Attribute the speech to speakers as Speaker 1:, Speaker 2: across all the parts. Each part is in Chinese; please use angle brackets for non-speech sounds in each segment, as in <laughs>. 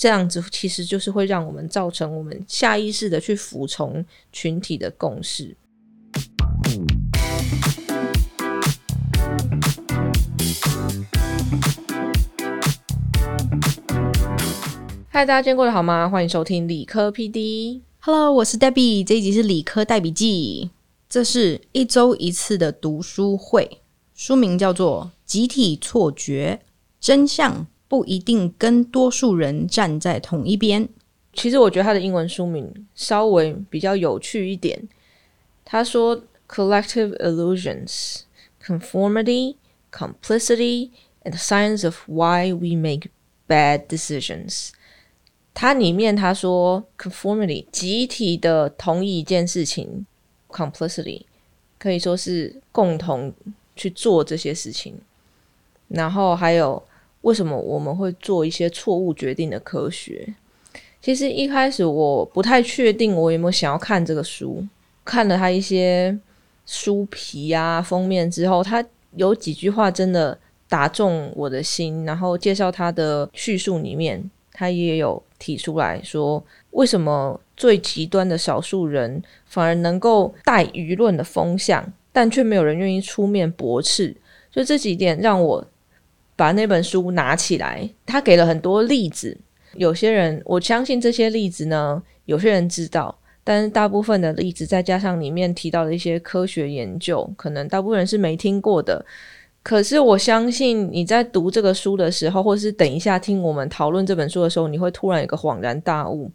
Speaker 1: 这样子其实就是会让我们造成我们下意识的去服从群体的共识。嗨，大家今天过得好吗？欢迎收听理科 PD。
Speaker 2: Hello，我是 Debbie，这一集是理科带笔记，这是一周一次的读书会，书名叫做《集体错觉：真相不一定跟多数人站在同一边》。
Speaker 1: 其实我觉得他的英文书名稍微比较有趣一点。他说：“Collective illusions, conformity, complicity, and the science of why we make bad decisions。”它里面他说，conformity 集体的同意一件事情，complicity 可以说是共同去做这些事情，然后还有为什么我们会做一些错误决定的科学。其实一开始我不太确定我有没有想要看这个书，看了他一些书皮啊封面之后，他有几句话真的打中我的心，然后介绍他的叙述里面，他也有提出来说，为什么最极端的少数人反而能够带舆论的风向，但却没有人愿意出面驳斥。就这几点让我把那本书拿起来，他给了很多例子。有些人，我相信这些例子呢，有些人知道，但是大部分的例子再加上里面提到的一些科学研究，可能大部分人是没听过的。可是我相信你在读这个书的时候，或是等一下听我们讨论这本书的时候，你会突然有个恍然大悟，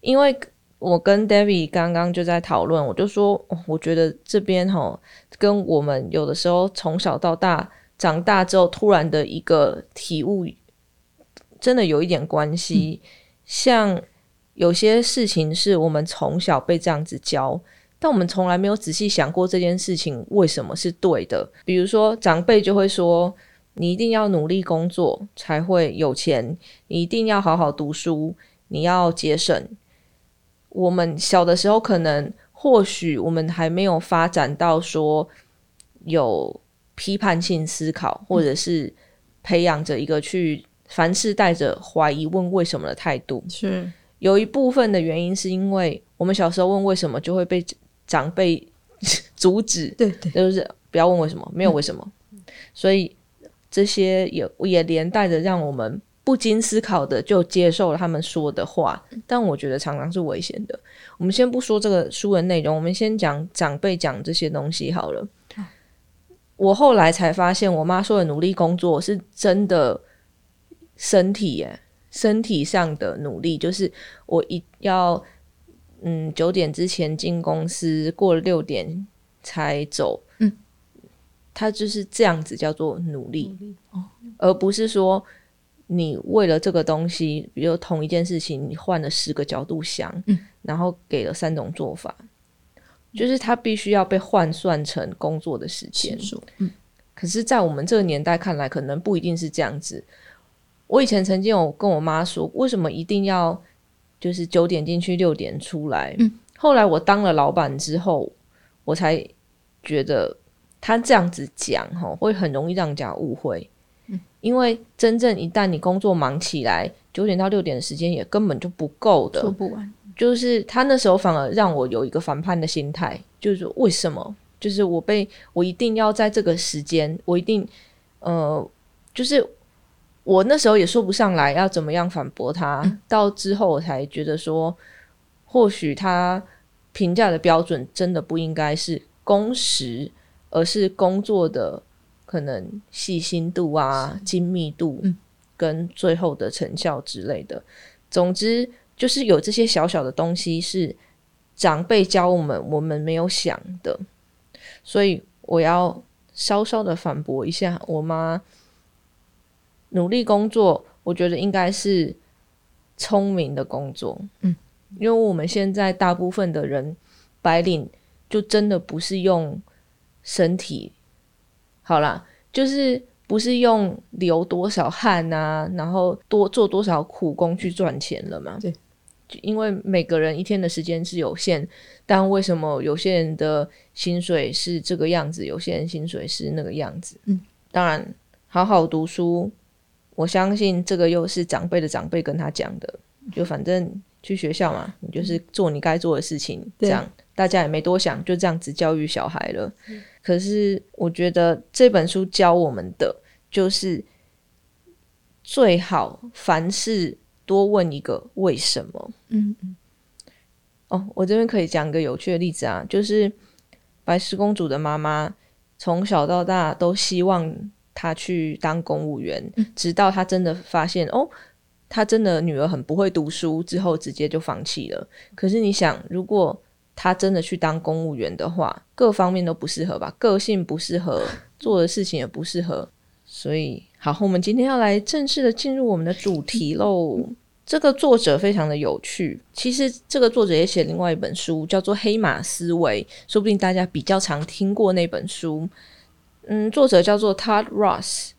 Speaker 1: 因为我跟 David 刚刚就在讨论，我就说，我觉得这边哈，跟我们有的时候从小到大长大之后突然的一个体悟，真的有一点关系。像有些事情是我们从小被这样子教，但我们从来没有仔细想过这件事情为什么是对的。比如说，长辈就会说：“你一定要努力工作才会有钱，你一定要好好读书，你要节省。”我们小的时候，可能或许我们还没有发展到说有批判性思考，或者是培养着一个去凡事带着怀疑、问为什么的态度。
Speaker 2: 是
Speaker 1: 有一部分的原因是因为我们小时候问为什么，就会被长辈 <laughs> 阻止，
Speaker 2: 对对，
Speaker 1: 就是不要问为什么，没有为什么。所以这些也也连带着让我们不经思考的就接受了他们说的话，但我觉得常常是危险的。我们先不说这个书的内容，我们先讲长辈讲这些东西好了。我后来才发现，我妈说的努力工作是真的身体耶，身体上的努力，就是我一要嗯九点之前进公司，过了六点才走。
Speaker 2: 嗯，
Speaker 1: 他就是这样子叫做努力，
Speaker 2: 哦
Speaker 1: 而不是说你为了这个东西，比如同一件事情，你换了十个角度想，
Speaker 2: 嗯
Speaker 1: 然后给了三种做法，就是它必须要被换算成工作的时间。
Speaker 2: 数，嗯，
Speaker 1: 可是，在我们这个年代看来，可能不一定是这样子。我以前曾经有跟我妈说，为什么一定要就是九点进去，六点出来？
Speaker 2: 嗯，
Speaker 1: 后来我当了老板之后，我才觉得他这样子讲哈，会很容易让人家误会。
Speaker 2: 嗯，
Speaker 1: 因为真正一旦你工作忙起来，九点到六点的时间也根本就不够的。
Speaker 2: 做不完，
Speaker 1: 就是他那时候反而让我有一个反叛的心态，就是说为什么？就是我被我一定要在这个时间，我一定呃，就是我那时候也说不上来要怎么样反驳他。到之后我才觉得说，或许他评价的标准真的不应该是工时，而是工作的可能细心度啊、精密度
Speaker 2: 嗯
Speaker 1: 跟最后的成效之类的。总之，就是有这些小小的东西是长辈教我们，我们没有想的，所以我要稍稍的反驳一下我妈。努力工作，我觉得应该是聪明的工作。
Speaker 2: 嗯，
Speaker 1: 因为我们现在大部分的人白领就真的不是用身体，好啦，就是不是用流多少汗啊，然后多做多少苦工去赚钱了嘛？
Speaker 2: 对，
Speaker 1: 就因为每个人一天的时间是有限，但为什么有些人的薪水是这个样子，有些人薪水是那个样子？
Speaker 2: 嗯，
Speaker 1: 当然，好好读书，我相信这个又是长辈的长辈跟他讲的，就反正去学校嘛，你就是做你该做的事情，这样大家也没多想，就这样子教育小孩了。可是我觉得这本书教我们的就是最好凡事多问一个为什么。
Speaker 2: 嗯嗯
Speaker 1: 哦，我这边可以讲一个有趣的例子啊，就是白雪公主的妈妈从小到大都希望她去当公务员，直到她真的发现哦，她真的女儿很不会读书之后，直接就放弃了。可是你想，如果她真的去当公务员的话，各方面都不适合吧，个性不适合，做的事情也不适合，所以好，我们今天要来正式的进入我们的主题喽。这个作者非常的有趣，其实这个作者也写另外一本书，叫做《黑马思维》，说不定大家比较常听过那本书。嗯，作者叫做 Todd Ross，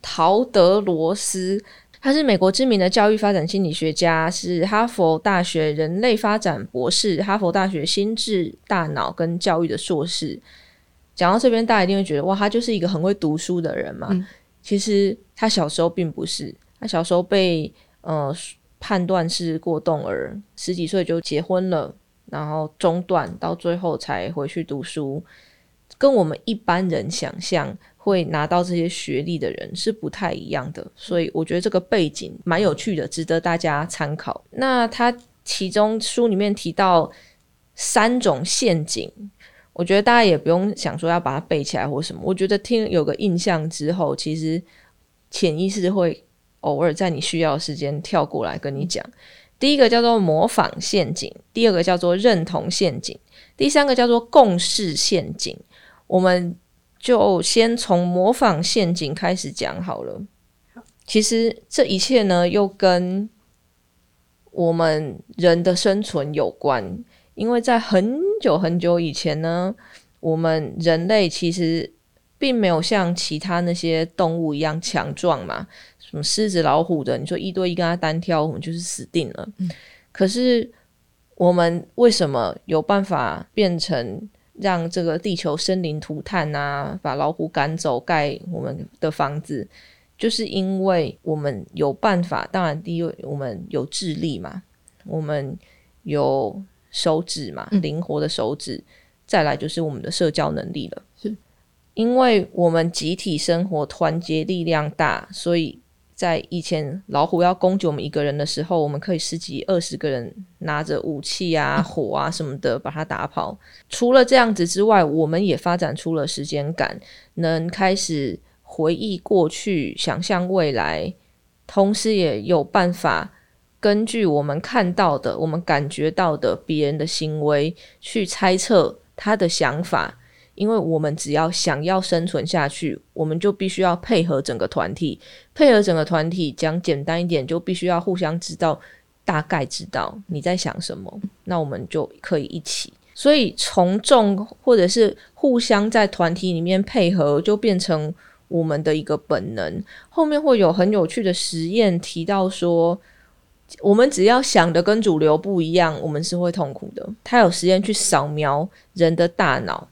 Speaker 1: 陶德罗斯，他是美国知名的教育发展心理学家，是哈佛大学人类发展博士，哈佛大学心智、大脑跟教育的硕士。讲到这边，大家一定会觉得哇，他就是一个很会读书的人嘛。其实他小时候并不是，他小时候被呃判断是过动儿，十几岁就结婚了，然后中断，到最后才回去读书，跟我们一般人想象会拿到这些学历的人是不太一样的，所以我觉得这个背景蛮有趣的，值得大家参考。那他其中书里面提到三种陷阱。我觉得大家也不用想说要把它背起来或什么，我觉得听有个印象之后，其实潜意识会偶尔在你需要的时间跳过来跟你讲。第一个叫做模仿陷阱，第二个叫做认同陷阱，第三个叫做共识陷阱。我们就先从模仿陷阱开始讲好了。其实这一切呢，又跟我们人的生存有关，因为在很久很久以前呢，我们人类其实并没有像其他那些动物一样强壮嘛，什么狮子、老虎的，你说一对一跟它单挑，我们就是死定了。可是我们为什么有办法变成让这个地球生灵涂炭啊，把老虎赶走，盖我们的房子？就是因为我们有办法，当然第一，我们有智力嘛，我们有手指嘛，灵活的手指，再来就是我们的社交能力了。
Speaker 2: 是，
Speaker 1: 因为我们集体生活，团结力量大，所以在以前老虎要攻击我们一个人的时候，我们可以十几、二十个人拿着武器啊、火啊什么的把它打跑。除了这样子之外，我们也发展出了时间感，能开始。回忆过去，想象未来，同时也有办法根据我们看到的、我们感觉到的别人的行为去猜测他的想法。因为我们只要想要生存下去，我们就必须要配合整个团体。配合整个团体，讲简单一点，就必须要互相知道，大概知道你在想什么，那我们就可以一起。所以从众或者是互相在团体里面配合，就变成。我们的一个本能，后面会有很有趣的实验提到说，我们只要想的跟主流不一样，我们是会痛苦的。他有时间去扫描人的大脑，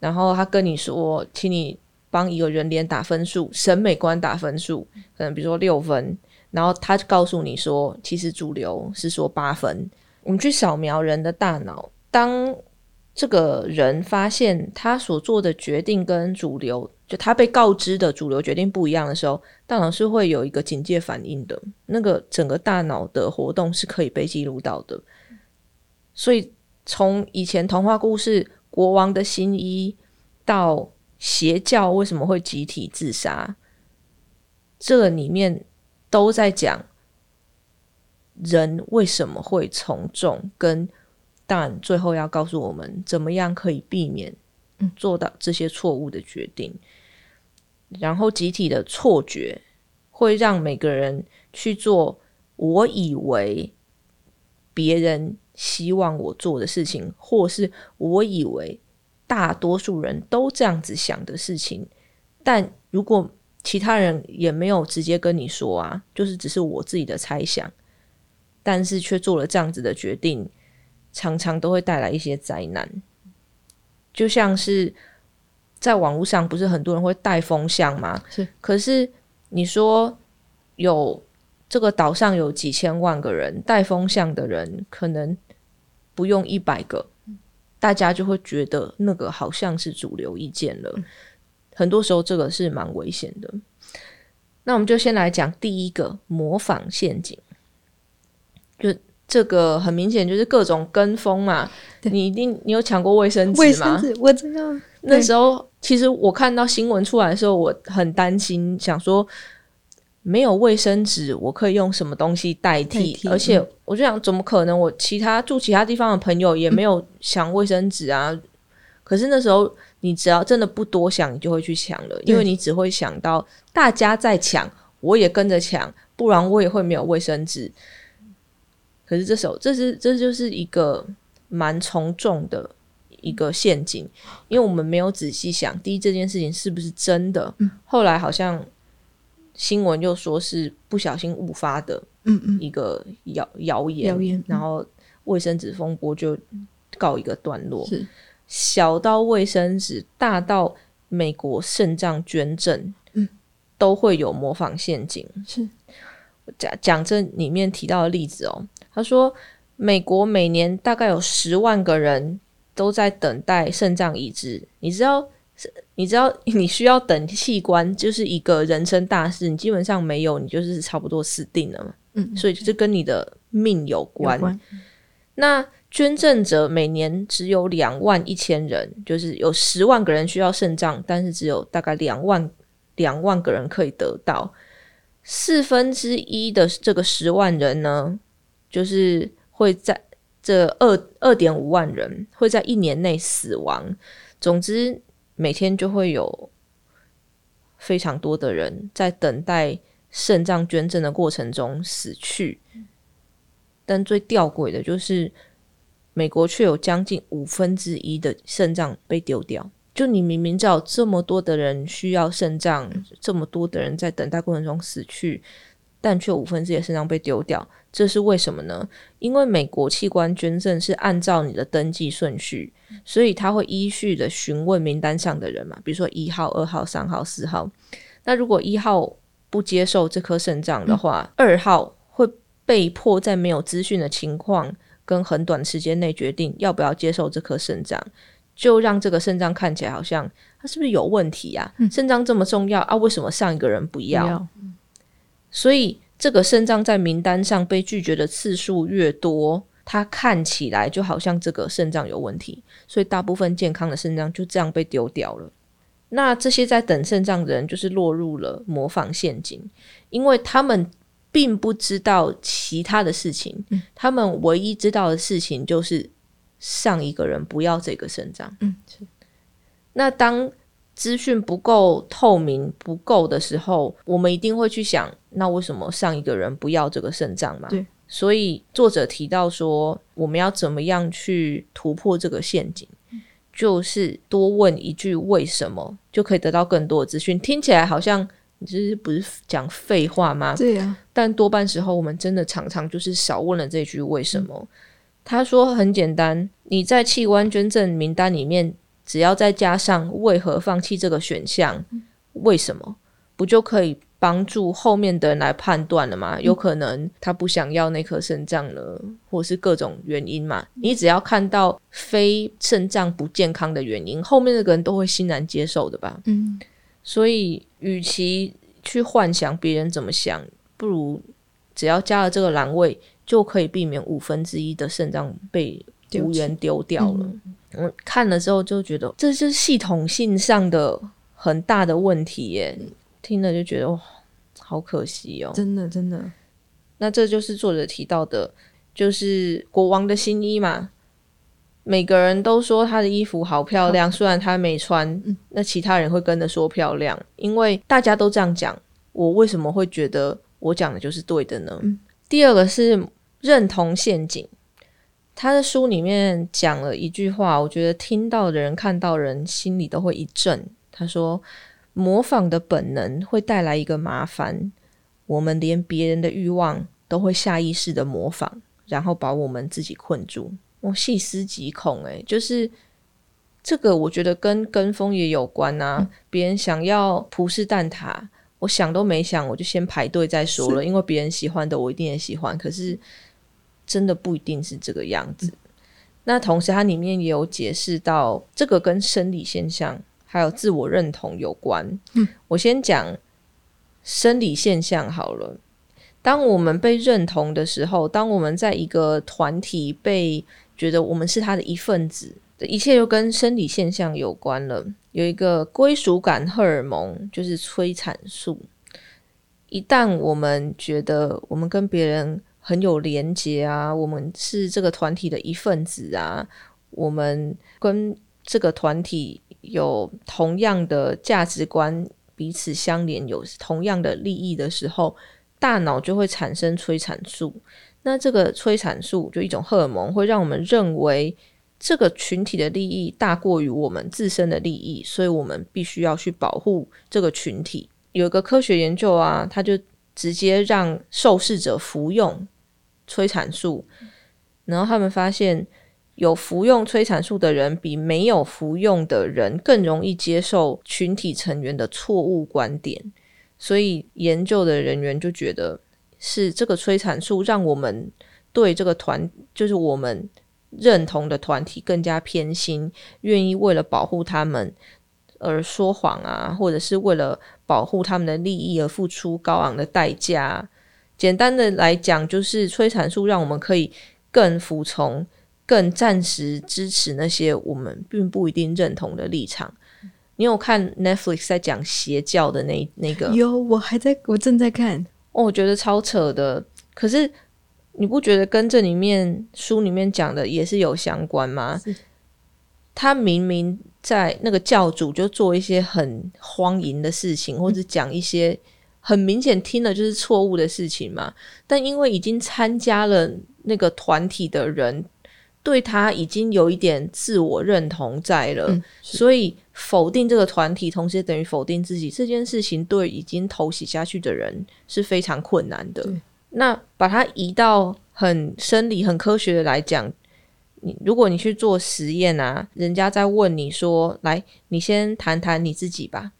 Speaker 1: 然后他跟你说，请你帮一个人脸打分数，审美观打分数，可能比如说六分，然后他告诉你说，其实主流是说八分。我们去扫描人的大脑，当这个人发现他所做的决定跟主流。就他被告知的主流决定不一样的时候，大脑是会有一个警戒反应的。那个整个大脑的活动是可以被记录到的。所以从以前童话故事《国王的新衣》到邪教为什么会集体自杀，这里面都在讲人为什么会从众，跟但最后要告诉我们怎么样可以避免。做到这些错误的决定，然后集体的错觉会让每个人去做我以为别人希望我做的事情，或是我以为大多数人都这样子想的事情。但如果其他人也没有直接跟你说啊，就是只是我自己的猜想，但是却做了这样子的决定，常常都会带来一些灾难。就像是在网络上，不是很多人会带风向吗？
Speaker 2: 是。
Speaker 1: 可是你说有这个岛上有几千万个人，带风向的人可能不用一百个，大家就会觉得那个好像是主流意见了。很多时候，这个是蛮危险的。那我们就先来讲第一个模仿陷阱，就这个很明显就是各种跟风嘛。你一定你有抢过卫生纸吗？
Speaker 2: 我知道。
Speaker 1: 那时候其实我看到新闻出来的时候，我很担心，想说没有卫生纸，我可以用什么东西代替？而且我就想，怎么可能？我其他住其他地方的朋友也没有抢卫生纸啊。可是那时候。你只要真的不多想，你就会去抢了，因为你只会想到大家在抢，我也跟着抢，不然我也会没有卫生纸。可是这时候，这是这就是一个蛮从众的一个陷阱，因为我们没有仔细想，第一这件事情是不是真的？后来好像新闻又说是不小心误发的，嗯嗯，一个谣谣言，然后卫生纸风波就告一个段落。是。小到卫生纸，大到美国肾脏捐赠，嗯，都会有模仿陷阱。是讲讲这里面提到的例子哦。他说，美国每年大概有十万个人都在等待肾脏移植。你知道，你知道 <laughs> 你需要等器官，就是一个人生大事。你基本上没有，你就是差不多死定了嘛。嗯，所以就是跟你的命有关。那捐赠者每年只有两万一千人，就是有十万个人需要肾脏，但是只有大概两万两万个人可以得到。四分之一的这个十万人呢，就是会在这二二点五万人会在一年内死亡。总之，每天就会有非常多的人在等待肾脏捐赠的过程中死去。但最吊诡的就是。美国却有将近五分之一的肾脏被丢掉。就你明明知道这么多的人需要肾脏，这么多的人在等待过程中死去，但却五分之一的肾脏被丢掉，这是为什么呢？因为美国器官捐赠是按照你的登记顺序，所以他会依序的询问名单上的人嘛，比如说一号、二号、三号、四号。那如果一号不接受这颗肾脏的话，二号会被迫在没有资讯的情况。跟很短时间内决定要不要接受这颗肾脏，就让这个肾脏看起来好像它是不是有问题呀？肾脏这么重要啊，为什么上一个人不要？所以这个肾脏在名单上被拒绝的次数越多，它看起来就好像这个肾脏有问题，所以大部分健康的肾脏就这样被丢掉了。那这些在等肾脏的人就是落入了模仿陷阱，因为他们。并不知道其他的事情，他们唯一知道的事情就是上一个人不要这个肾脏。嗯，那当资讯不够透明、不够的时候，我们一定会去想，那为什么上一个人不要这个肾脏嘛？对。所以作者提到说，我们要怎么样去突破这个陷阱？就是多问一句为什么，就可以得到更多的资讯。听起来好像。就是不是讲废话吗？
Speaker 2: 对呀，
Speaker 1: 但多半时候我们真的常常就是少问了这句为什么。他说很简单，你在器官捐赠名单里面，只要再加上为何放弃这个选项，为什么不就可以帮助后面的人来判断了吗？有可能他不想要那颗肾脏了，或是各种原因嘛。你只要看到非肾脏不健康的原因，后面那个人都会欣然接受的吧？嗯。所以，与其去幻想别人怎么想，不如只要加了这个栏位，就可以避免五分之一的肾脏被无缘丢掉了。我看了之后就觉得，这是系统性上的很大的问题耶！听了就觉得哇，好可惜哦！
Speaker 2: 真的，真的。
Speaker 1: 那这就是作者提到的，就是国王的新衣嘛。每个人都说他的衣服好漂亮，虽然他没穿，那其他人会跟着说漂亮，因为大家都这样讲。我为什么会觉得我讲的就是对的呢？第二个是认同陷阱。他的书里面讲了一句话，我觉得听到的人、看到人心里都会一震。他说：“模仿的本能会带来一个麻烦，我们连别人的欲望都会下意识的模仿，然后把我们自己困住。”我细思极恐，诶，就是这个，我觉得跟跟风也有关啊。别人想要葡式蛋挞，我想都没想，我就先排队再说了，因为别人喜欢的我一定也喜欢。可是真的不一定是这个样子。那同时，它里面也有解释到，这个跟生理现象还有自我认同有关。
Speaker 2: 嗯，
Speaker 1: 我先讲生理现象好了。当我们被认同的时候，当我们在一个团体被觉得我们是他的一份子，一切就跟生理现象有关了。有一个归属感荷尔蒙，就是催产素。一旦我们觉得我们跟别人很有连结啊，我们是这个团体的一份子啊，我们跟这个团体有同样的价值观，彼此相连，有同样的利益的时候。大脑就会产生催产素，那这个催产素就一种荷尔蒙，会让我们认为这个群体的利益大过于我们自身的利益，所以我们必须要去保护这个群体。有一个科学研究啊，他就直接让受试者服用催产素，然后他们发现有服用催产素的人比没有服用的人更容易接受群体成员的错误观点。所以研究的人员就觉得是这个催产素让我们对这个团，就是我们认同的团体更加偏心，愿意为了保护他们而说谎啊，或者是为了保护他们的利益而付出高昂的代价。简单的来讲，就是催产素让我们可以更服从、更暂时支持那些我们并不一定认同的立场。你有看 Netflix 在讲邪教的那那个？
Speaker 2: 有，我还在我正在看。
Speaker 1: 哦，我觉得超扯的。可是你不觉得跟这里面书里面讲的也是有相关吗？他明明在那个教主就做一些很荒淫的事情，或者讲一些很明显听了就是错误的事情嘛。但因为已经参加了那个团体的人。对他已经有一点自我认同在了，所以否定这个团体，同时等于否定自己这件事情，对已经投洗下去的人是非常困难的。那把它移到很生理、很科学的来讲，你如果你去做实验啊，人家在问你说：“来，你先谈谈你自己吧，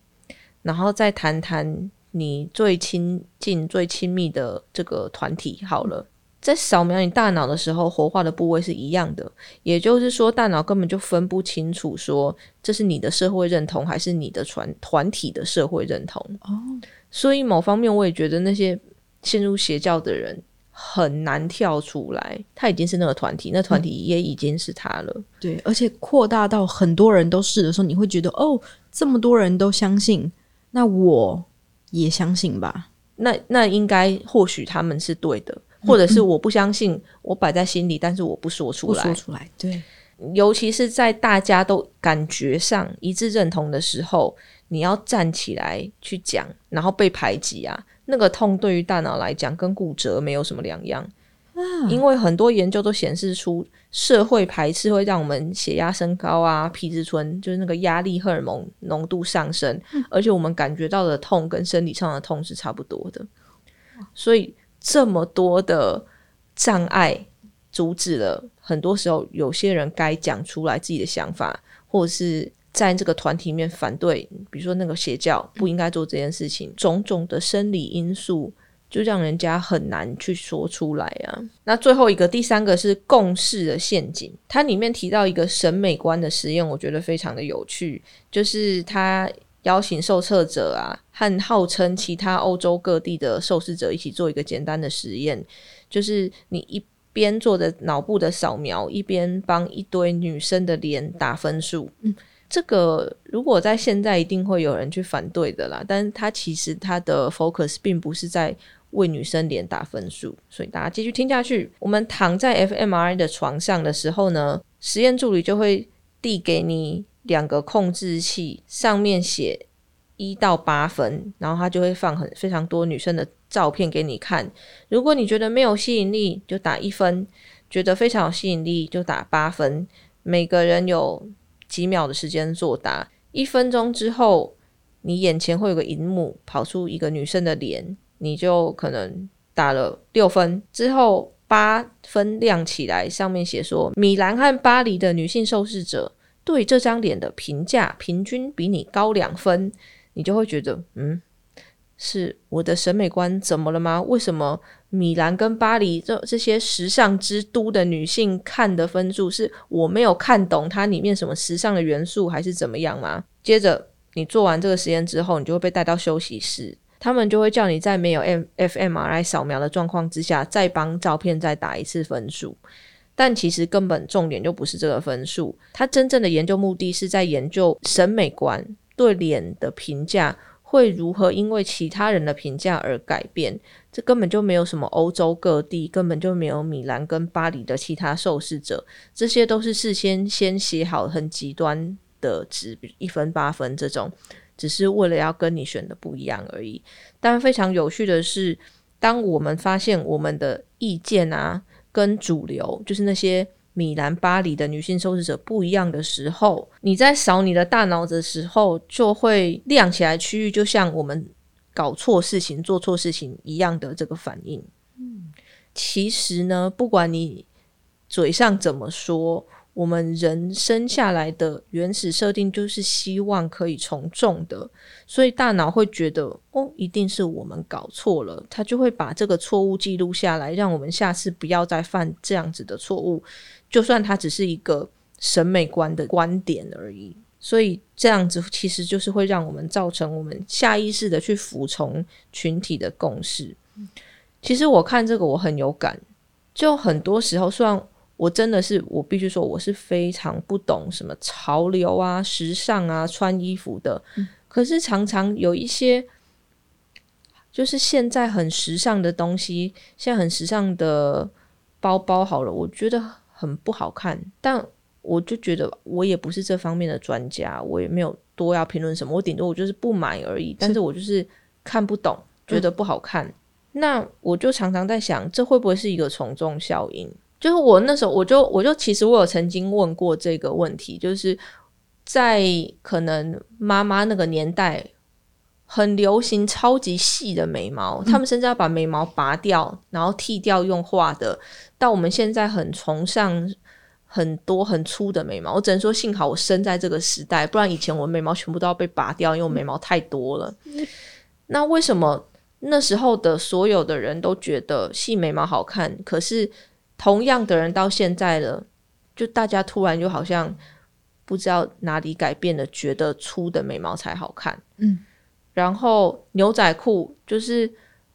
Speaker 1: 然后再谈谈你最亲近、最亲密的这个团体。”好了。在扫描你大脑的时候，活化的部位是一样的，也就是说，大脑根本就分不清楚，说这是你的社会认同还是你的团团体的社会认同。哦，所以某方面我也觉得那些陷入邪教的人很难跳出来，他已经是那个团体，那团体也已经是他了。
Speaker 2: 对，而且扩大到很多人都是的时候，你会觉得哦，这么多人都相信，那我也相信吧？
Speaker 1: 那那应该或许他们是对的。或者是我不相信，我摆在心里，但是我不说出来。
Speaker 2: 说出来，对。
Speaker 1: 尤其是在大家都感觉上一致认同的时候，你要站起来去讲，然后被排挤啊，那个痛对于大脑来讲跟骨折没有什么两样。因为很多研究都显示出，社会排斥会让我们血压升高啊，皮质醇就是那个压力荷尔蒙浓度上升，而且我们感觉到的痛跟生理上的痛是差不多的，所以。这么多的障碍阻止了，很多时候有些人该讲出来自己的想法，或者是在这个团体里面反对，比如说那个邪教不应该做这件事情，种种的生理因素就让人家很难去说出来啊。那最后一个第三个是共识的陷阱，它里面提到一个审美观的实验，我觉得非常的有趣，就是它。邀请受测者啊，和号称其他欧洲各地的受试者一起做一个简单的实验，就是你一边做着脑部的扫描，一边帮一堆女生的脸打分数。嗯，这个如果在现在一定会有人去反对的啦，但是它其实它的 focus 并不是在为女生脸打分数，所以大家继续听下去。我们躺在 fMRI 的床上的时候呢，实验助理就会递给你。两个控制器上面写一到八分，然后他就会放很非常多女生的照片给你看。如果你觉得没有吸引力，就打一分；觉得非常有吸引力，就打八分。每个人有几秒的时间作答。一分钟之后，你眼前会有个荧幕跑出一个女生的脸，你就可能打了六分。之后八分亮起来，上面写说米兰和巴黎的女性受试者。对这张脸的评价平均比你高两分，你就会觉得，嗯，是我的审美观怎么了吗？为什么米兰跟巴黎这这些时尚之都的女性看的分数是我没有看懂它里面什么时尚的元素，还是怎么样吗？接着你做完这个实验之后，你就会被带到休息室，他们就会叫你在没有 M F M R I 扫描的状况之下，再帮照片再打一次分数。但其实根本重点就不是这个分数，它真正的研究目的是在研究审美观对脸的评价。会如何因为其他人的评价而改变？这根本就没有什么欧洲各地，根本就没有米兰跟巴黎的其他受试者，这些都是事先先写好很极端的值，一分八分这种，只是为了要跟你选的不一样而已。但非常有趣的是，当我们发现我们的意见啊，跟主流就是那些。米兰、巴黎的女性受试者不一样的时候，你在扫你的大脑的时候，就会亮起来区域，就像我们搞错事情、做错事情一样的这个反应。嗯，其实呢，不管你嘴上怎么说。我们人生下来的原始设定就是希望可以从众的，所以大脑会觉得哦，一定是我们搞错了，他就会把这个错误记录下来，让我们下次不要再犯这样子的错误。就算它只是一个审美观的观点而已，所以这样子其实就是会让我们造成我们下意识的去服从群体的共识。其实我看这个我很有感，就很多时候虽然。我真的是，我必须说，我是非常不懂什么潮流啊、时尚啊、穿衣服的。可是常常有一些，就是现在很时尚的东西，现在很时尚的包包，好了，我觉得很不好看。但我就觉得，我也不是这方面的专家，我也没有多要评论什么。我顶多我就是不买而已。但是我就是看不懂，觉得不好看。那我就常常在想，这会不会是一个从众效应？就是我那时候，我就我就其实我有曾经问过这个问题，就是在可能妈妈那个年代很流行超级细的眉毛，他们甚至要把眉毛拔掉，然后剃掉用画的。到我们现在很崇尚很多很粗的眉毛，我只能说幸好我生在这个时代，不然以前我眉毛全部都要被拔掉，因为我眉毛太多了。<laughs> 那为什么那时候的所有的人都觉得细眉毛好看？可是同样的人到现在了，就大家突然就好像不知道哪里改变了，觉得粗的眉毛才好看。嗯，然后牛仔裤就是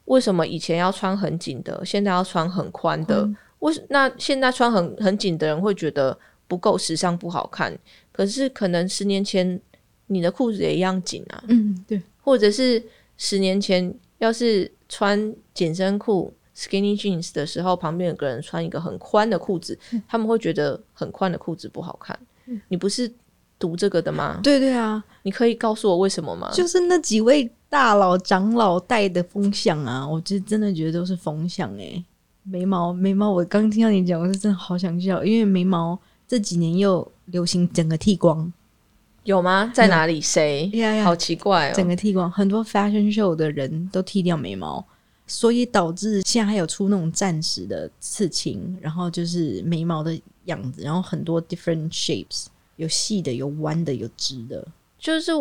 Speaker 1: 为什么以前要穿很紧的，现在要穿很宽的？为那现在穿很很紧的人会觉得不够时尚，不好看。可是可能十年前你的裤子也一样紧啊。
Speaker 2: 嗯，对。
Speaker 1: 或者是十年前要是穿紧身裤。Skinny jeans 的时候，旁边有个人穿一个很宽的裤子，他们会觉得很宽的裤子不好看。你不是读这个的吗？
Speaker 2: 对对啊，
Speaker 1: 你可以告诉我为什么吗？
Speaker 2: 就是那几位大佬长老带的风向啊，我就真的觉得都是风向哎。眉毛，眉毛，我刚听到你讲，我是真的好想笑，因为眉毛这几年又流行整个剃光，
Speaker 1: 有吗？在哪里？谁？好奇怪哦，
Speaker 2: 整个剃光，很多 fashion show 的人都剃掉眉毛。所以导致现在还有出那种暂时的刺青，然后就是眉毛的样子，然后很多 different shapes，有细的，有弯的，有直的。
Speaker 1: 就是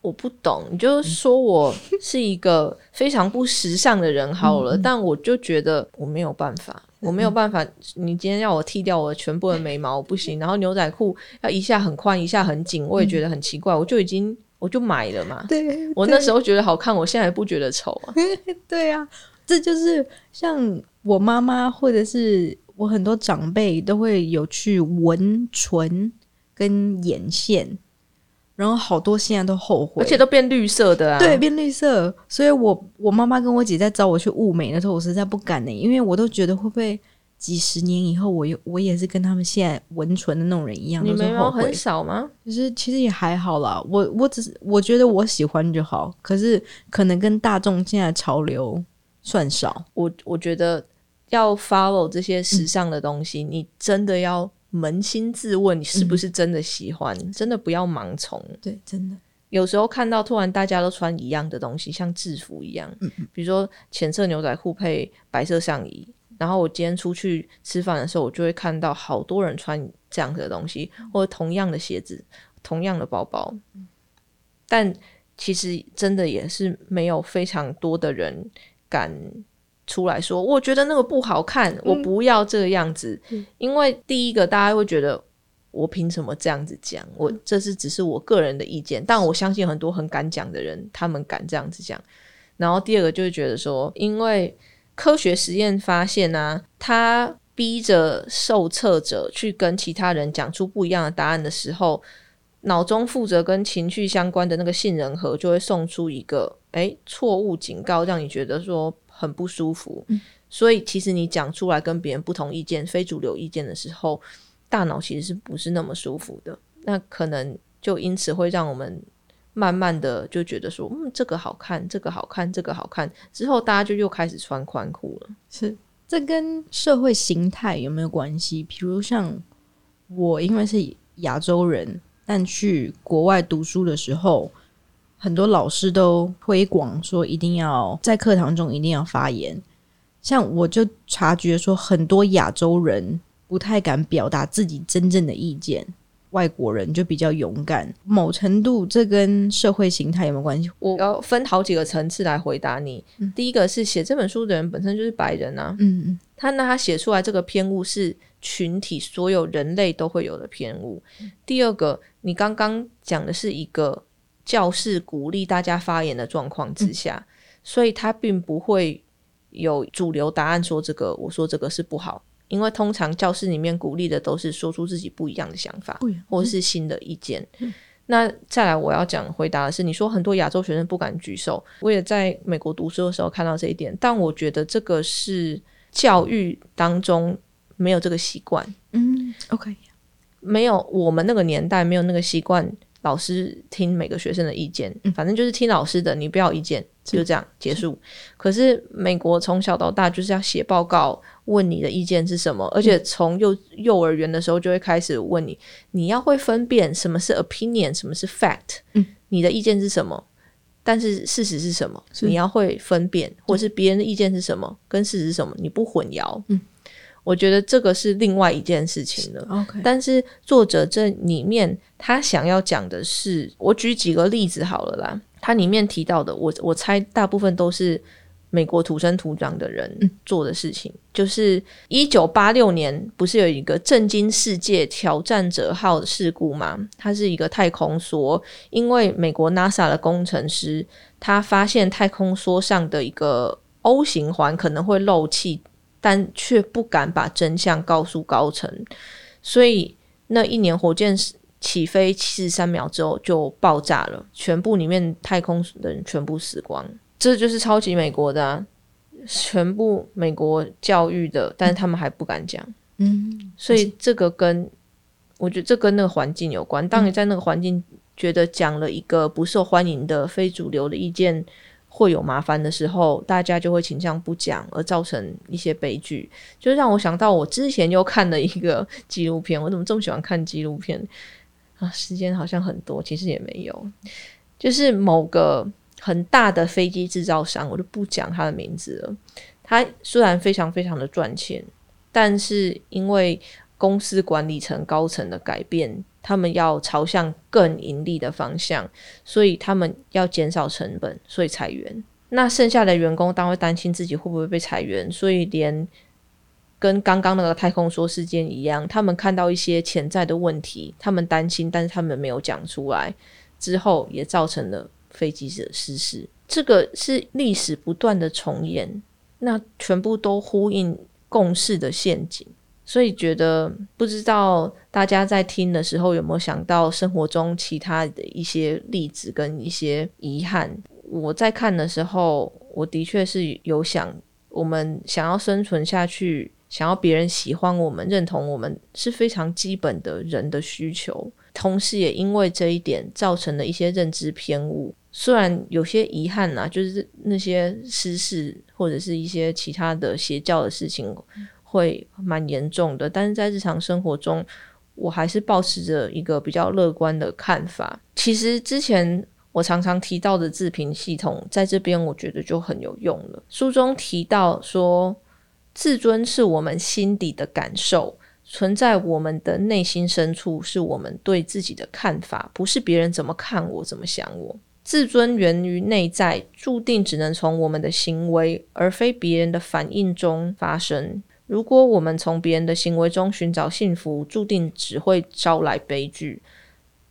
Speaker 1: 我不懂，你就说我是一个非常不时尚的人好了，但我就觉得我没有办法，我没有办法。你今天要我剃掉我全部的眉毛我不行，<laughs> 然后牛仔裤要一下很宽，一下很紧，我也觉得很奇怪，我就已经。我就买了嘛，
Speaker 2: 对
Speaker 1: 我那时候觉得好看，我现在不觉得丑啊。<laughs>
Speaker 2: 对啊，这就是像我妈妈或者是我很多长辈都会有去纹唇跟眼线，然后好多现在都后悔，
Speaker 1: 而且都变绿色的啊。
Speaker 2: 对，变绿色。所以我我妈妈跟我姐在找我去物美的时候，我实在不敢呢，因为我都觉得会不会。几十年以后，我又我也是跟他们现在文纯的那种人一样，
Speaker 1: 你眉毛很少吗？
Speaker 2: 其实其实也还好啦。我我只是我觉得我喜欢就好，可是可能跟大众现在潮流算少。
Speaker 1: 我我觉得要 follow 这些时尚的东西，你真的要扪心自问，你是不是真的喜欢？真的不要盲从。
Speaker 2: 对，真的
Speaker 1: 有时候看到突然大家都穿一样的东西，像制服一样，比如说浅色牛仔裤配白色上衣。然后我今天出去吃饭的时候，我就会看到好多人穿这样的东西，或者同样的鞋子、同样的包包。但其实真的也是没有非常多的人敢出来说，我觉得那个不好看，我不要这个样子。因为第一个，大家会觉得我凭什么这样子讲？我这是只是我个人的意见，但我相信很多很敢讲的人，他们敢这样子讲。然后第二个就是觉得说，因为科学实验发现呢，他逼着受测者去跟其他人讲出不一样的答案的时候。脑中负责跟情绪相关的那个杏仁核就会送出一个诶错误警告，让你觉得说很不舒服。所以其实你讲出来跟别人不同意见、非主流意见的时候，大脑其实是不是那么舒服的？那可能就因此会让我们慢慢的就觉得说，嗯，这个好看，这个好看，这个好看。之后大家就又开始穿宽裤了。
Speaker 2: 是这跟社会形态有没有关系？比如像我，因为是亚洲人。但去国外读书的时候，很多老师都推广说一定要在课堂中一定要发言。像我就察觉说，很多亚洲人不太敢表达自己真正的意见，外国人就比较勇敢。某程度，这跟社会形态有没有关系？
Speaker 1: 我要分好几个层次来回答你。第一个是写这本书的人本身就是白人啊，嗯嗯，他那他写出来这个偏误是。群体所有人类都会有的偏误。第二个，你刚刚讲的是一个教室鼓励大家发言的状况之下，所以他并不会有主流答案说这个，我说这个是不好，因为通常教室里面鼓励的都是说出自己不一样的想法，或是新的意见。那再来，我要讲回答的是，你说很多亚洲学生不敢举手，我也在美国读书的时候看到这一点，但我觉得这个是教育当中。没有这个习惯，
Speaker 2: 嗯，OK，
Speaker 1: 没有我们那个年代没有那个习惯，老师听每个学生的意见，反正就是听老师的，你不要意见，就这样结束。可是美国从小到大就是要写报告，问你的意见是什么，而且从幼幼儿园的时候就会开始问你，你要会分辨什么是 opinion，什么是 fact，嗯，你的意见是什么，但是事实是什么，你要会分辨，或是别人的意见是什么，跟事实是什么，你不混淆，嗯。我觉得这个是另外一件事情了。
Speaker 2: OK，
Speaker 1: 但是作者这里面他想要讲的是，我举几个例子好了啦。他里面提到的，我我猜大部分都是美国土生土长的人做的事情。就是一九八六年，不是有一个震惊世界挑战者号的事故吗？它是一个太空梭，因为美国 NASA 的工程师他发现太空梭上的一个 O 型环可能会漏气。但却不敢把真相告诉高层，所以那一年火箭起飞七十三秒之后就爆炸了，全部里面太空的人全部死光。这就是超级美国的，全部美国教育的，但是他们还不敢讲。嗯，所以这个跟我觉得这跟那个环境有关。当你在那个环境觉得讲了一个不受欢迎的非主流的意见。会有麻烦的时候，大家就会倾向不讲，而造成一些悲剧。就让我想到，我之前又看了一个纪录片。我怎么这么喜欢看纪录片啊？时间好像很多，其实也没有。就是某个很大的飞机制造商，我就不讲他的名字了。他虽然非常非常的赚钱，但是因为公司管理层高层的改变。他们要朝向更盈利的方向，所以他们要减少成本，所以裁员。那剩下的员工当然会担心自己会不会被裁员，所以连跟刚刚那个太空梭事件一样，他们看到一些潜在的问题，他们担心，但是他们没有讲出来，之后也造成了飞机的失事。这个是历史不断的重演，那全部都呼应共识的陷阱。所以觉得不知道大家在听的时候有没有想到生活中其他的一些例子跟一些遗憾。我在看的时候，我的确是有想，我们想要生存下去，想要别人喜欢我们、认同我们，是非常基本的人的需求。同时，也因为这一点造成了一些认知偏误。虽然有些遗憾呐，就是那些失事或者是一些其他的邪教的事情。会蛮严重的，但是在日常生活中，我还是保持着一个比较乐观的看法。其实之前我常常提到的自评系统，在这边我觉得就很有用了。书中提到说，自尊是我们心底的感受，存在我们的内心深处，是我们对自己的看法，不是别人怎么看我，怎么想我。自尊源于内在，注定只能从我们的行为，而非别人的反应中发生。如果我们从别人的行为中寻找幸福，注定只会招来悲剧。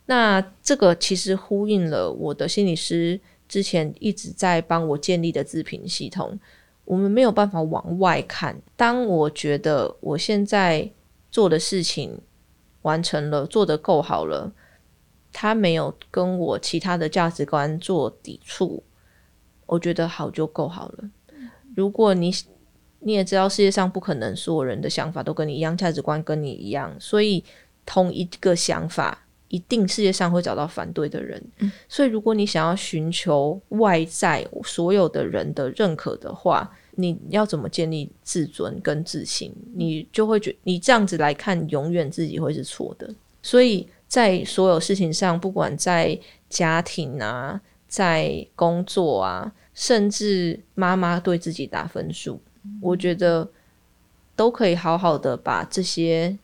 Speaker 1: 那这个其实呼应了我的心理师之前一直在帮我建立的自评系统。我们没有办法往外看。当我觉得我现在做的事情完成了，做得够好了，他没有跟我其他的价值观做抵触，我觉得好就够好了。如果你你也知道世界上不可能所有人的想法都跟你一样，价值观跟你一样，所以同一个想法，一定世界上会找到反对的人。所以如果你想要寻求外在所有的人的认可的话，你要怎么建立自尊跟自信？你就会觉你这样子来看，永远自己会是错的。所以在所有事情上，不管在家庭啊，在工作啊，甚至妈妈对自己打分数，我觉得都可以好好的把这些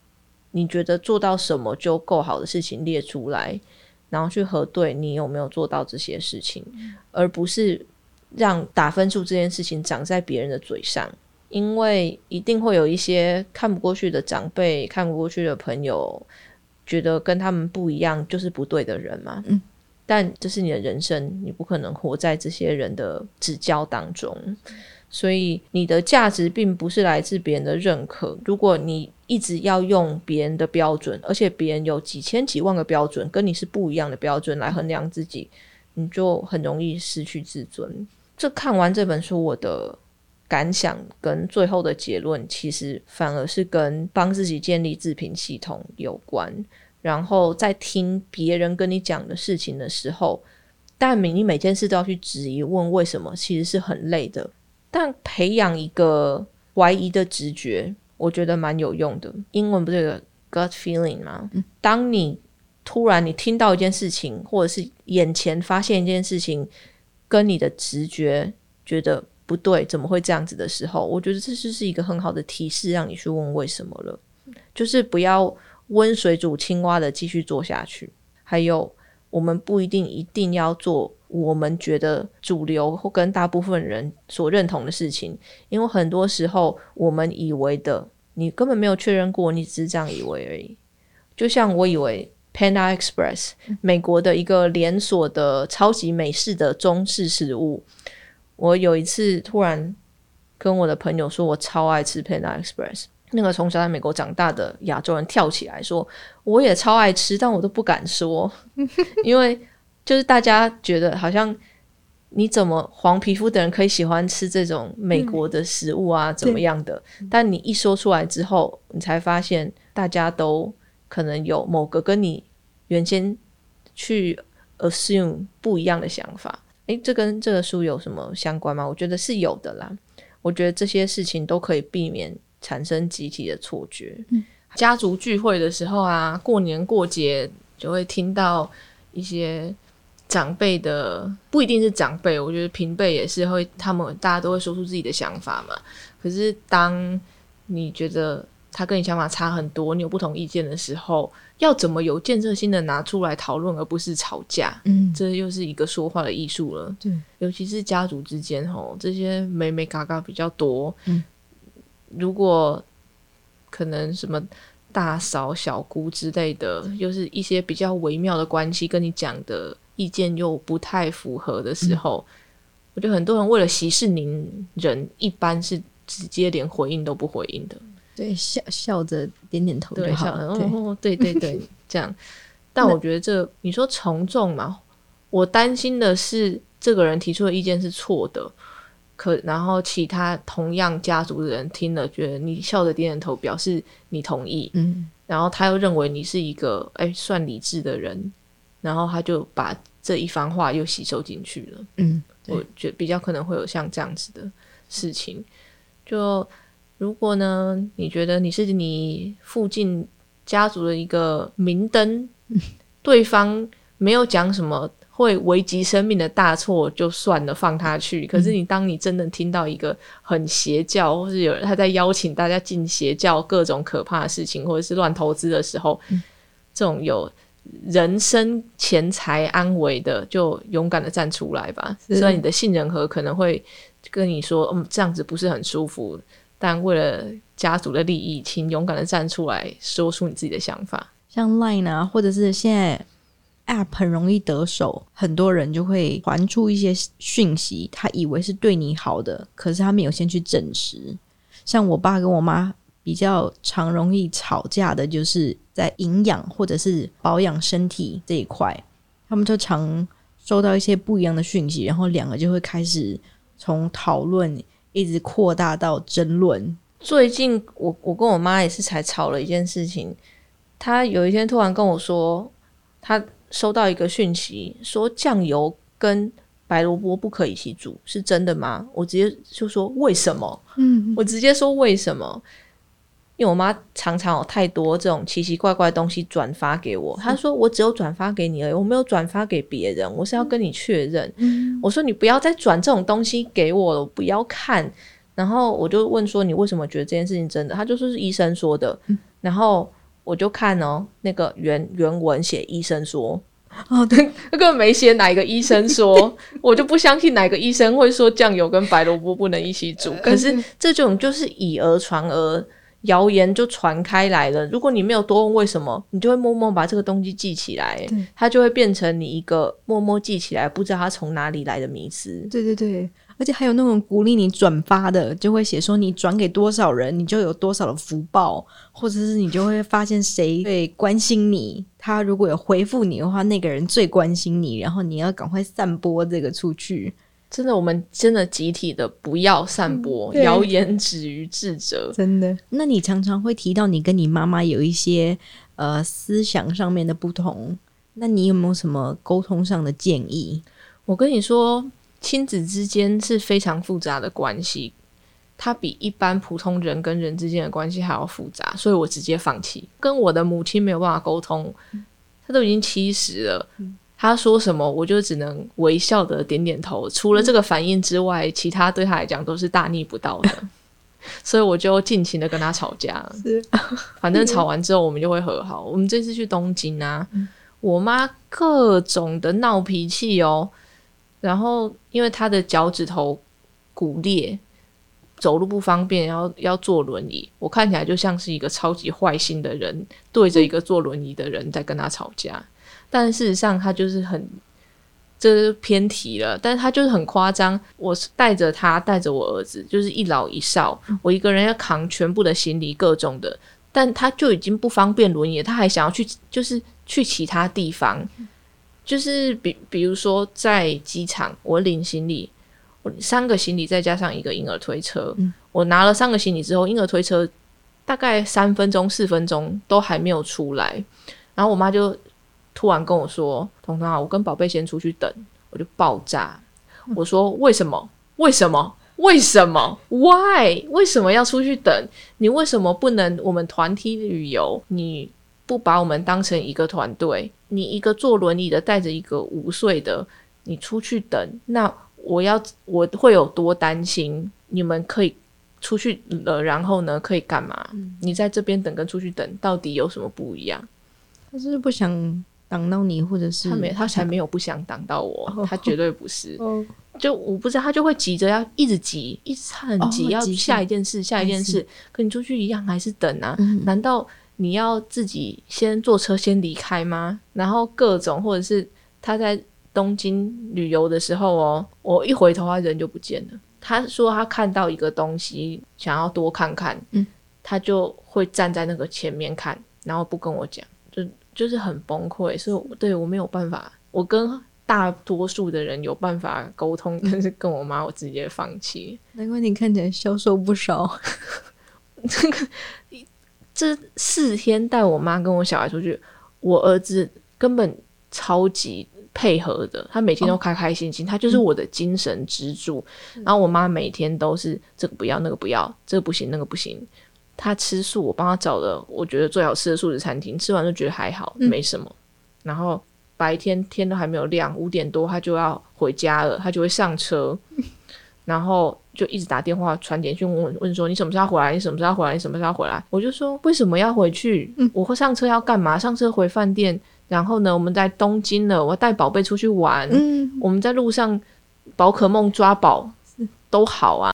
Speaker 1: 你觉得做到什么就够好的事情列出来，然后去核对你有没有做到这些事情，而不是。让打分数这件事情长在别人的嘴上，因为一定会有一些看不过去的长辈、看不过去的朋友，觉得跟他们不一样就是不对的人嘛。嗯，但这是你的人生，你不可能活在这些人的指教当中，所以你的价值并不是来自别人的认可。如果你一直要用别人的标准，而且别人有几千几万个标准，跟你是不一样的标准来衡量自己，你就很容易失去自尊。这看完这本书，我的感想跟最后的结论，其实反而是跟帮自己建立自评系统有关。然后在听别人跟你讲的事情的时候，但每你每件事都要去质疑问为什么，其实是很累的。但培养一个怀疑的直觉，我觉得蛮有用的。英文不是有 gut feeling 吗？当你突然你听到一件事情，或者是眼前发现一件事情。跟你的直觉觉得不对，怎么会这样子的时候，我觉得这就是一个很好的提示，让你去问为什么了。就是不要温水煮青蛙的继续做下去。还有，我们不一定一定要做我们觉得主流或跟大部分人所认同的事情，因为很多时候我们以为的，你根本没有确认过，你只是这样以为而已。就像我以为。Panda Express，美国的一个连锁的超级美式的中式食物。我有一次突然跟我的朋友说，我超爱吃 Panda Express。那个从小在美国长大的亚洲人跳起来说，我也超爱吃，但我都不敢说，<laughs> 因为就是大家觉得好像你怎么黄皮肤的人可以喜欢吃这种美国的食物啊，怎么样的？但你一说出来之后，你才发现大家都可能有某个跟你。原先去 assume 不一样的想法，诶，这跟这个书有什么相关吗？我觉得是有的啦。我觉得这些事情都可以避免产生集体的错觉。嗯，家族聚会的时候啊，过年过节就会听到一些长辈的，不一定是长辈，我觉得平辈也是会，他们大家都会说出自己的想法嘛。可是当你觉得他跟你想法差很多，你有不同意见的时候，要怎么有建设性的拿出来讨论，而不是吵架？嗯，这又是一个说话的艺术了。对，尤其是家族之间，吼，这些美美嘎嘎比较多。嗯，如果可能什么大嫂、小姑之类的，又是一些比较微妙的关系，跟你讲的意见又不太符合的时候，我觉得很多人为了息事宁人，一般是直接连回应都不回应的。
Speaker 2: 对，笑笑着点点头就好。
Speaker 1: 对对对，<laughs> 这样。但我觉得这你说从众嘛，我担心的是这个人提出的意见是错的，可然后其他同样家族的人听了，觉得你笑着点点头表示你同意，嗯，然后他又认为你是一个哎算理智的人，然后他就把这一番话又吸收进去了。嗯，我觉比较可能会有像这样子的事情，就。如果呢？你觉得你是你附近家族的一个明灯，对方没有讲什么会危及生命的大错，就算了，放他去。可是你当你真的听到一个很邪教，或是有人他在邀请大家进邪教，各种可怕的事情，或者是乱投资的时候，这种有人生钱财安危的，就勇敢的站出来吧。
Speaker 2: 是
Speaker 1: 虽然你的信任和可能会跟你说，嗯，这样子不是很舒服，但为了家族的利益，请勇敢的站出来，说出你自己的想法。
Speaker 2: 像 Line 啊，或者是现在 App 很容易得手，很多人就会传出一些讯息，他以为是对你好的，可是他没有先去证实。像我爸跟我妈比较常容易吵架的，就是在营养或者是保养身体这一块，他们就常收到一些不一样的讯息，然后两个就会开始从讨论一直扩大到争论。
Speaker 1: 最近我我跟我妈也是才吵了一件事情，她有一天突然跟我说，她收到一个讯息，说酱油跟白萝卜不可以一起煮，是真的吗？我直接就说为什么？
Speaker 2: 嗯，
Speaker 1: 我直接说为什么？因为我妈常常有太多这种奇奇怪怪的东西转发给我，她说我只有转发给你而已，我没有转发给别人，我是要跟你确认。我说你不要再转这种东西给我了，我不要看。然后我就问说你为什么觉得这件事情真的？她就说是医生说的。然后我就看哦，那个原原文写医生说，
Speaker 2: 哦，对，<laughs>
Speaker 1: 那个没写哪一个医生说，<laughs> 我就不相信哪个医生会说酱油跟白萝卜不能一起煮。可是这种就是以讹传讹，谣言就传开来了。如果你没有多问为什么，你就会默默把这个东西记起来，它就会变成你一个默默记起来，不知道它从哪里来的迷思。
Speaker 2: 对对对，而且还有那种鼓励你转发的，就会写说你转给多少人，你就有多少的福报，或者是你就会发现谁最关心你，他如果有回复你的话，那个人最关心你，然后你要赶快散播这个出去。
Speaker 1: 真的，我们真的集体的不要散播
Speaker 2: 对
Speaker 1: 谣言，止于智者。
Speaker 2: 真的？那你常常会提到你跟你妈妈有一些呃思想上面的不同，那你有没有什么沟通上的建议？
Speaker 1: 我跟你说，亲子之间是非常复杂的关系，它比一般普通人跟人之间的关系还要复杂，所以我直接放弃。跟我的母亲没有办法沟通，她都已经七十了，她说什么我就只能微笑的点点头。除了这个反应之外，其他对他来讲都是大逆不道的。<laughs> 所以我就尽情的跟他吵架，
Speaker 2: 是 <laughs>
Speaker 1: 反正吵完之后我们就会和好。我们这次去东京啊，我妈各种的闹脾气哦，然后因为她的脚趾头骨裂，走路不方便，要要坐轮椅。我看起来就像是一个超级坏心的人，对着一个坐轮椅的人在跟他吵架。但事实上，他就是很，这是偏题了。但是他就是很夸张。我是带着他，带着我儿子，就是一老一少，我一个人要扛全部的行李，各种的。但他就已经不方便轮椅了，他还想要去，就是去其他地方，就是比比如说在机场，我领行李，我三个行李再加上一个婴儿推车，我拿了三个行李之后，婴儿推车大概三分钟、四分钟都还没有出来，然后我妈就突然跟我说：“彤彤啊，我跟宝贝先出去等。”我就爆炸，我说：“为什么？为什么？”为什么？Why？为什么要出去等？你为什么不能我们团体旅游？你不把我们当成一个团队？你一个坐轮椅的带着一个五岁的，你出去等，那我要我会有多担心？你们可以出去了，然后呢，可以干嘛？你在这边等跟出去等到底有什么不一样？
Speaker 2: 他是不想挡到你，或者是
Speaker 1: 他没，他才没有不想挡到我，他绝对不是。
Speaker 2: 哦，
Speaker 1: 就我不知道，他就会急着要一直急，一直很急，要下一件事，下一件事，跟你出去一样，还是等啊？难道你要自己先坐车先离开吗？然后各种，或者是他在东京旅游的时候哦，我一回头，他人就不见了。他说他看到一个东西，想要多看看，
Speaker 2: 嗯
Speaker 1: 他就会站在那个前面看，然后不跟我讲，就就是很崩溃。所以我对我没有办法，我跟大多数的人有办法沟通，但是跟我妈我直接放弃。
Speaker 2: 难怪你看起来消瘦不少。<laughs>
Speaker 1: 这四天带我妈跟我小孩出去，我儿子根本超级配合的，他每天都开开心心，他就是我的精神支柱。然后我妈每天都是这个不要那个不要，这个不行那个不行。他吃素，我帮他找了我觉得最好吃的素食餐厅，吃完就觉得还好，没什么。然后白天天都还没有亮，五点多他就要回家了，他就会上车，<laughs> 然后就一直打电话传简讯问问说你什么时候回来？你什么时候回来？你什么时候回来？我就说为什么要回去？我会上车要干嘛？上车回饭店然后呢，我们在东京了，我带宝贝出去玩，
Speaker 2: 嗯，
Speaker 1: 我们在路上宝可梦抓宝都好啊。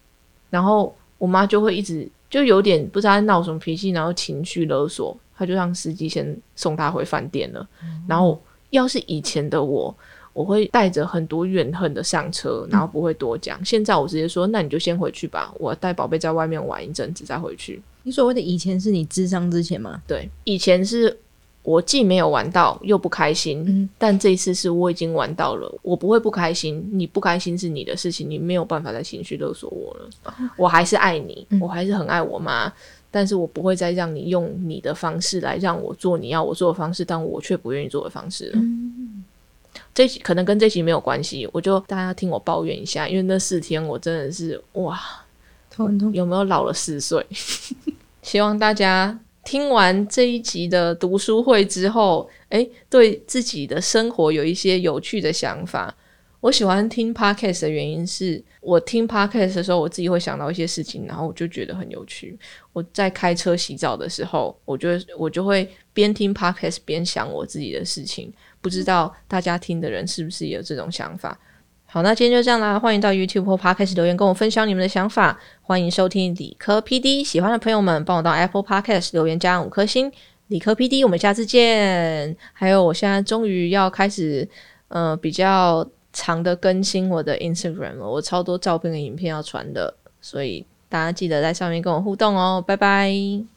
Speaker 1: 然后我妈就会一直就有点不知道在闹什么脾气，然后情绪勒索，他就让司机先送他回饭店了。然后要是以前的我，我会带着很多怨恨的上车，然后不会多讲。现在我直接说，那你就先回去吧，我带宝贝在外面玩一阵子再回去。
Speaker 2: 你所谓的以前是你智商之前吗？
Speaker 1: 对，以前是我既没有玩到又不开心，
Speaker 2: 嗯
Speaker 1: 但这一次是我已经玩到了，我不会不开心。你不开心是你的事情，你没有办法再情绪勒索我了。我还是爱你，我还是很爱我妈，但是我不会再让你用你的方式来让我做你要我做的方式，但我却不愿意做的方式了。这集可能跟这集没有关系，我就大家听我抱怨一下，因为那四天我真的是哇，
Speaker 2: 头很痛。
Speaker 1: 有没有老了四岁？<laughs> 希望大家听完这一集的读书会之后，诶，对自己的生活有一些有趣的想法。我喜欢听 podcast 的原因是我听 podcast 的时候，我自己会想到一些事情，然后我就觉得很有趣。我在开车洗澡的时候，我觉得我就会边听 podcast 边想我自己的事情。不知道大家听的人是不是也有这种想法？好，那今天就这样啦，欢迎到 YouTube 或 Podcast 留言跟我分享你们的想法。欢迎收听理科 PD，喜欢的朋友们帮我到 Apple Podcast 留言加五颗星。理科 PD，我们下次见。还有，我现在终于要开始呃比较长的更新我的 Instagram 了，我超多照片跟影片要传的，所以大家记得在上面跟我互动哦，拜拜。